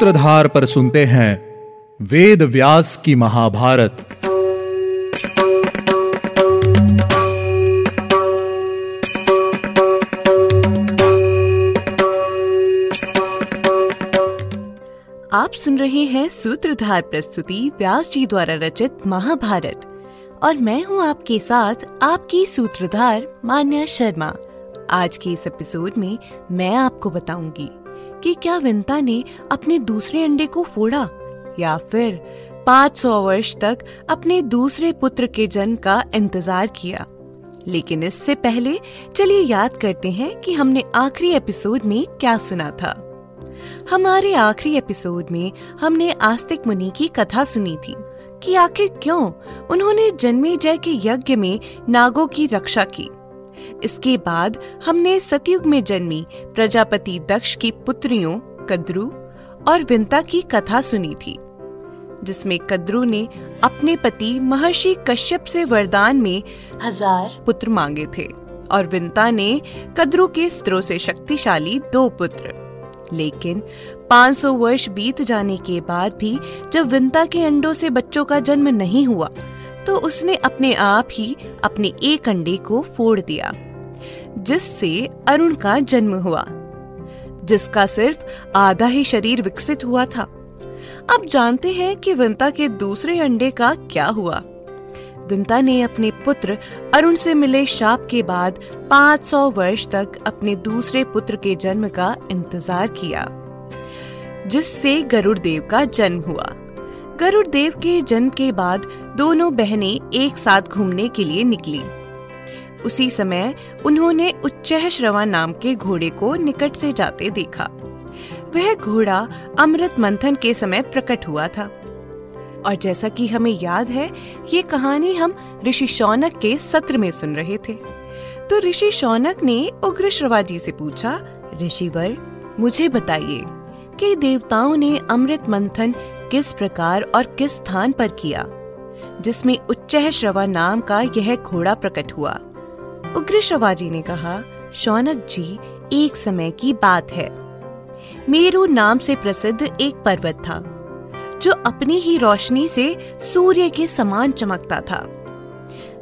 सूत्रधार पर सुनते हैं वेद व्यास की महाभारत। आप सुन रहे हैं सूत्रधार प्रस्तुति व्यास जी द्वारा रचित महाभारत और मैं हूँ आपके साथ आपकी सूत्रधार मान्या शर्मा। आज के इस एपिसोड में मैं आपको बताऊँगी कि क्या विंता ने अपने दूसरे अंडे को फोड़ा? या फिर 500 वर्ष तक अपने दूसरे पुत्र के जन्म का इंतज़ार किया? लेकिन इससे पहले चलिए याद करते हैं कि हमने आखिरी एपिसोड में क्या सुना था। हमारे आखिरी एपिसोड में हमने आस्तिक मुनि की कथा सुनी थी कि आखिर क्यों उन्होंने जन्मे जय के यज्ञ में नागों की रक्षा की। इसके बाद हमने सतयुग में जन्मी प्रजापति दक्ष की पुत्रियों कद्रु और विंता की कथा सुनी थी जिसमें कद्रु ने अपने पति महर्षि कश्यप से वरदान में हज़ार पुत्र मांगे थे और विंता ने कद्रु के स्त्रों से शक्तिशाली दो पुत्र। लेकिन 500 वर्ष बीत जाने के बाद भी जब विंता के अंडों से बच्चों का जन्म नहीं हुआ तो उसने अपने आप ही अपने एक अंडे को फोड़ दिया। जिससे अरुण का जन्म हुआ, जिसका सिर्फ़ आधा ही शरीर विकसित हुआ था। अब जानते हैं कि विंता के दूसरे अंडे का क्या हुआ। विंता ने अपने पुत्र अरुण से मिले शाप के बाद 500 वर्ष तक अपने दूसरे पुत्र के जन्म का इंतज़ार किया, जिससे गरुड़ देव का जन्म हुआ। गरुड़ देव के जन्म के बाद दोनों बहनें एक साथ घूमने के लिए निकली। उसी समय उन्होंने उच्चह श्रवा नाम के घोड़े को निकट से जाते देखा। वह घोड़ा अमृत मंथन के समय प्रकट हुआ था। और जैसा कि हमें याद है, ये कहानी हम ऋषि शौनक के सत्र में सुन रहे थे। तो ऋषि शौनक ने उग्र श्रवा जी से पूछा, ऋषिवर, मुझे बताइए कि देवताओं ने अमृत मंथन किस प्रकार और किस स्थान पर किया, जिसमें उच्च श्रवा नाम का यह घोड़ा प्रकट हुआ? उग्र शवाजी ने कहा, शौनक जी, एक समय की बात है। मेरू नाम से प्रसिद्ध एक पर्वत था, जो अपनी ही रोशनी से सूर्य के समान चमकता था।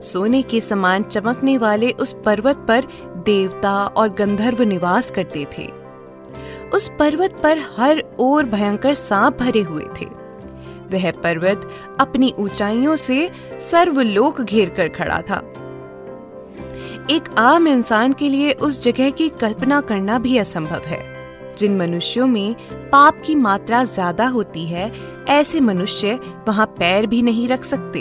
सोने के समान चमकने वाले उस पर्वत पर देवता और गंधर्व निवास करते थे। उस पर्वत पर हर ओर भयंकर सांप भरे हुए थे। वह पर्वत अपनी ऊंचाइयों से सर्वलोक घेर कर खड़ा था। एक आम इंसान के लिए उस जगह की कल्पना करना भी असंभव है। जिन मनुष्यों में पाप की मात्रा ज़्यादा होती है, ऐसे मनुष्य वहाँ पैर भी नहीं रख सकते।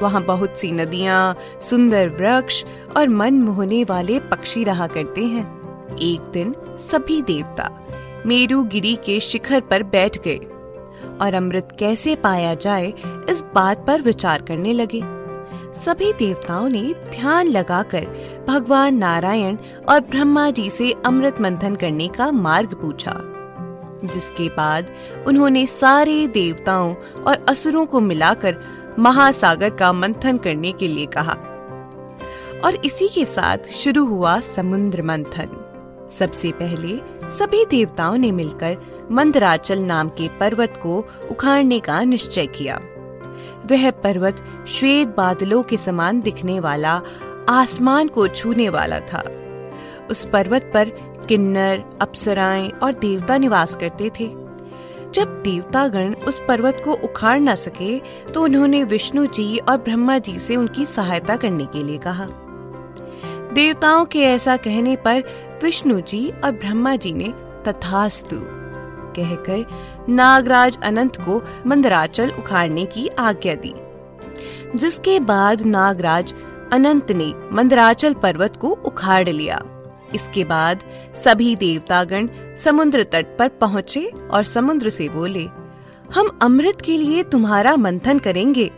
वहाँ बहुत सी नदियाँ, सुंदर वृक्ष और मन मोहने वाले पक्षी रहा करते हैं। एक दिन सभी देवता मेरू गिरी के शिखर पर बैठ गए और अमृत कैसे पाया जाए इस बात पर विचार करने लगे। सभी देवताओं ने ध्यान लगाकर भगवान नारायण और ब्रह्मा जी से अमृत मंथन करने का मार्ग पूछा, जिसके बाद उन्होंने सारे देवताओं और असुरों को मिलाकर महासागर का मंथन करने के लिए कहा। और इसी के साथ शुरू हुआ समुद्र मंथन। सबसे पहले सभी देवताओं ने मिलकर मंदराचल नाम के पर्वत को उखाड़ने का निश्चय किया। वह पर्वत श्वेत बादलों के समान दिखने वाला, आसमान को छूने वाला था। उस पर्वत पर किन्नर, अप्सराएँ और देवता निवास करते थे। जब देवतागण उस पर्वत को उखाड़ न सके तो उन्होंने विष्णु जी और ब्रह्मा जी से उनकी सहायता करने के लिए कहा। देवताओं के ऐसा कहने पर विष्णु जी और ब्रह्मा जी ने तथास्तु कहकर नागराज अनंत को मंदराचल उखाड़ने की आज्ञा दी। जिसके बाद नागराज अनंत ने मंदराचल पर्वत को उखाड़ लिया। इसके बाद सभी देवतागण समुद्र तट पर पहुँचे और समुद्र से बोले, हम अमृत के लिए तुम्हारा मंथन करेंगे।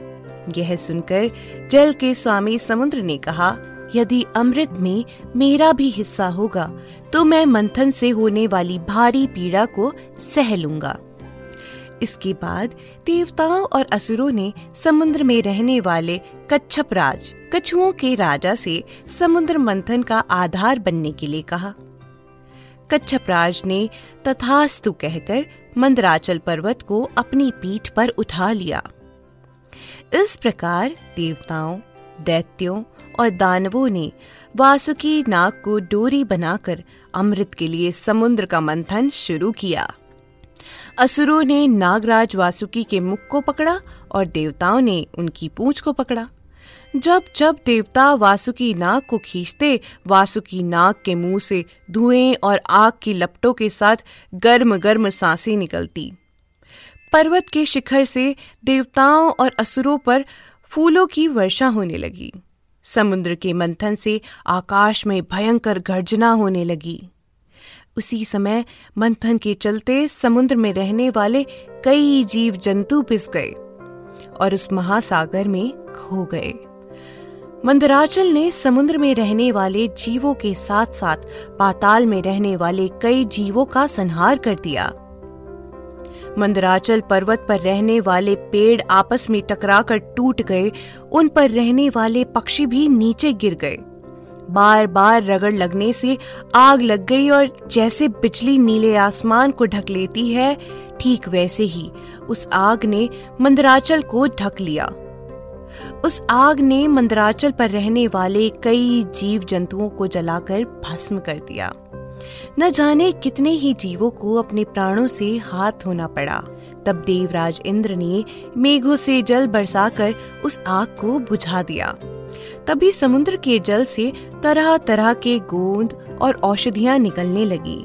यह सुनकर जल के स्वामी समुद्र ने कहा यदि अमृत में मेरा भी हिस्सा होगा तो मैं मंथन से होने वाली भारी पीड़ा को सह लूँगा। इसके बाद देवताओं और असुरों ने समुद्र में रहने वाले कच्छप राज, कछुओं के राजा से समुद्र मंथन का आधार बनने के लिए कहा। कच्छप राज ने तथास्तु कहकर मंदराचल पर्वत को अपनी पीठ पर उठा लिया। इस प्रकार देवताओं दैत्यों और दानवों ने वासुकी नाग को डोरी बनाकर अमृत के लिए समुद्र का मंथन शुरू किया। असुरों ने नागराज वासुकी के मुख को पकड़ा और देवताओं ने उनकी पूंछ को पकड़ा। जब जब देवता वासुकी नाग को खींचते, वासुकी नाग के मुँह से धुएँ और आग की लपटों के साथ गर्म गर्म साँसें निकलती। पर्वत के शिखर से देवताओं और असुरों पर फूलों की वर्षा होने लगी। समुद्र के मंथन से आकाश में भयंकर गर्जना होने लगी। उसी समय मंथन के चलते समुद्र में रहने वाले कई जीव जंतु पिस गए और उस महासागर में खो गए। मंदराचल ने समुद्र में रहने वाले जीवों के साथ साथ पाताल में रहने वाले कई जीवों का संहार कर दिया। मंदराचल पर्वत पर रहने वाले पेड़ आपस में टकराकर टूट गए, उन पर रहने वाले पक्षी भी नीचे गिर गए। बार बार रगड़ लगने से आग लग गई और जैसे बिजली नीले आसमान को ढक लेती है, ठीक वैसे ही उस आग ने मंदराचल को ढक लिया। उस आग ने मंदराचल पर रहने वाले कई जीव जंतुओं को जलाकर भस्म कर दिया। न जाने कितने ही जीवों को अपने प्राणों से हाथ धोना पड़ा। तब देवराज इंद्र ने मेघों से जल बरसाकर उस आग को बुझा दिया। तभी समुद्र के जल से तरह तरह के गोंद और औषधियाँ निकलने लगी।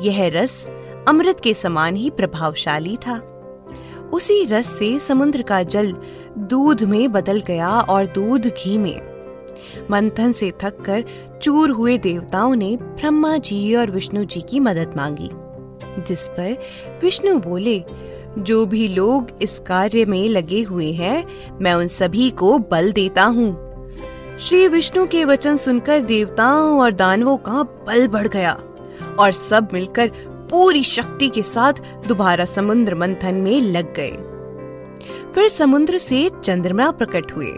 यह रस अमृत के समान ही प्रभावशाली था। उसी रस से समुद्र का जल दूध में बदल गया और दूध घी में मंथन से थक कर चूर हुए देवताओं ने ब्रह्मा जी और विष्णु जी की मदद मांगी, जिस पर विष्णु बोले, जो भी लोग इस कार्य में लगे हुए हैं, मैं उन सभी को बल देता हूँ। श्री विष्णु के वचन सुनकर देवताओं और दानवों का बल बढ़ गया और सब मिलकर पूरी शक्ति के साथ दोबारा समुद्र मंथन में लग गए। फिर समुद्र से चंद्रमा प्रकट हुए।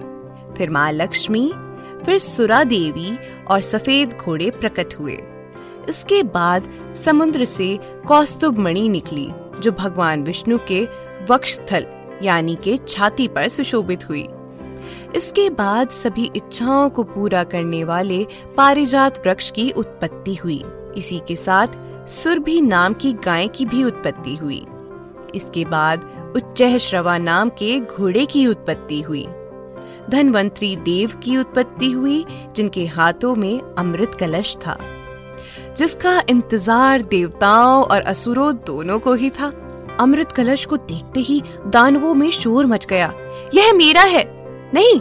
फिर माँ लक्ष्मी फिर सुरा देवी और सफ़ेद घोड़े प्रकट हुए। इसके बाद समुद्र से कौस्तुभ मणि निकली, जो भगवान विष्णु के वक्षस्थल, यानी के छाती पर सुशोभित हुई। इसके बाद सभी इच्छाओं को पूरा करने वाले पारिजात वृक्ष की उत्पत्ति हुई। इसी के साथ सुरभि नाम की गाय की भी उत्पत्ति हुई। इसके बाद उच्चह श्रवा नाम के घोड़े की उत्पत्ति हुई। धनवंतरी देव की उत्पत्ति हुई, जिनके हाथों में अमृत कलश था। जिसका इंतज़ार देवताओं और असुरों दोनों को ही था। अमृत कलश को देखते ही दानवों में शोर मच गया। यह मेरा है। नहीं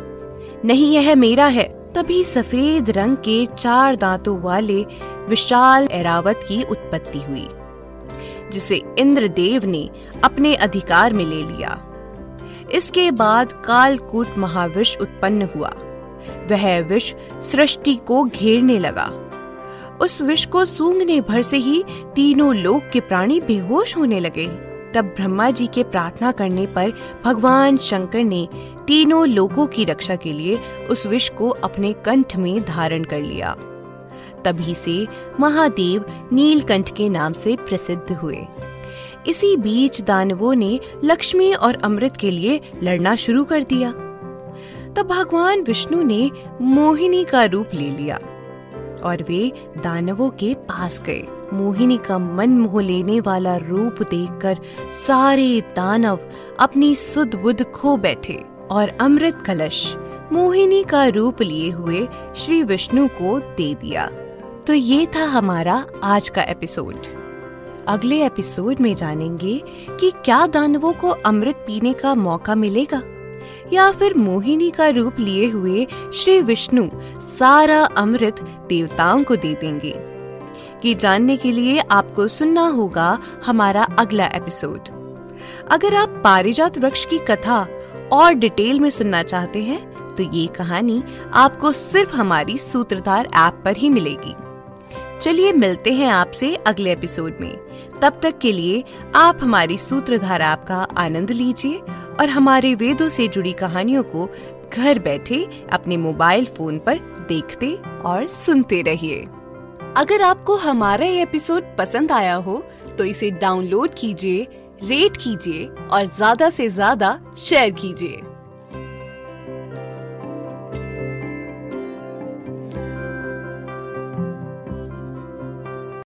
नहीं यह मेरा है। तभी सफ़ेद रंग के चार दांतों वाले विशाल एरावत की उत्पत्ति हुई, जिसे इंद्रदेव ने अपने अधिकार में ले लिया। इसके बाद कालकूट महाविष उत्पन्न हुआ। वह विष सृष्टि को घेरने लगा। उस विष को सूंघने भर से ही तीनों लोक के प्राणी बेहोश होने लगे। तब ब्रह्मा जी के प्रार्थना करने पर भगवान शंकर ने तीनों लोगों की रक्षा के लिए उस विष को अपने कंठ में धारण कर लिया। तभी से महादेव नीलकंठ के नाम से प्रसिद्ध हुए। इसी बीच दानवों ने लक्ष्मी और अमृत के लिए लड़ना शुरू कर दिया। तब भगवान विष्णु ने मोहिनी का रूप ले लिया और वे दानवों के पास गए। मोहिनी का मन मोह लेने वाला रूप देखकर सारे दानव अपनी सुध बुध खो बैठे और अमृत कलश मोहिनी का रूप लिए हुए श्री विष्णु को दे दिया। तो ये था हमारा आज का एपिसोड। अगले एपिसोड में जानेंगे कि क्या दानवों को अमृत पीने का मौका मिलेगा, या फिर मोहिनी का रूप लिए हुए श्री विष्णु सारा अमृत देवताओं को दे देंगे। ये जानने के लिए आपको सुनना होगा हमारा अगला एपिसोड। अगर आप पारिजात वृक्ष की कथा और डिटेल में सुनना चाहते हैं तो ये कहानी आपको सिर्फ़ हमारी सूत्रधार ऐप पर ही मिलेगी। चलिए मिलते हैं आपसे अगले एपिसोड में। तब तक के लिए आप हमारी सूत्रधार ऐप का आनंद लीजिए और हमारे वेदों से जुड़ी कहानियों को घर बैठे अपने मोबाइल फ़ोन पर देखते और सुनते रहिए। अगर आपको हमारा ये एपिसोड पसंद आया हो तो इसे डाउनलोड कीजिए रेट कीजिए और ज़्यादा से ज़्यादा शेयर कीजिए।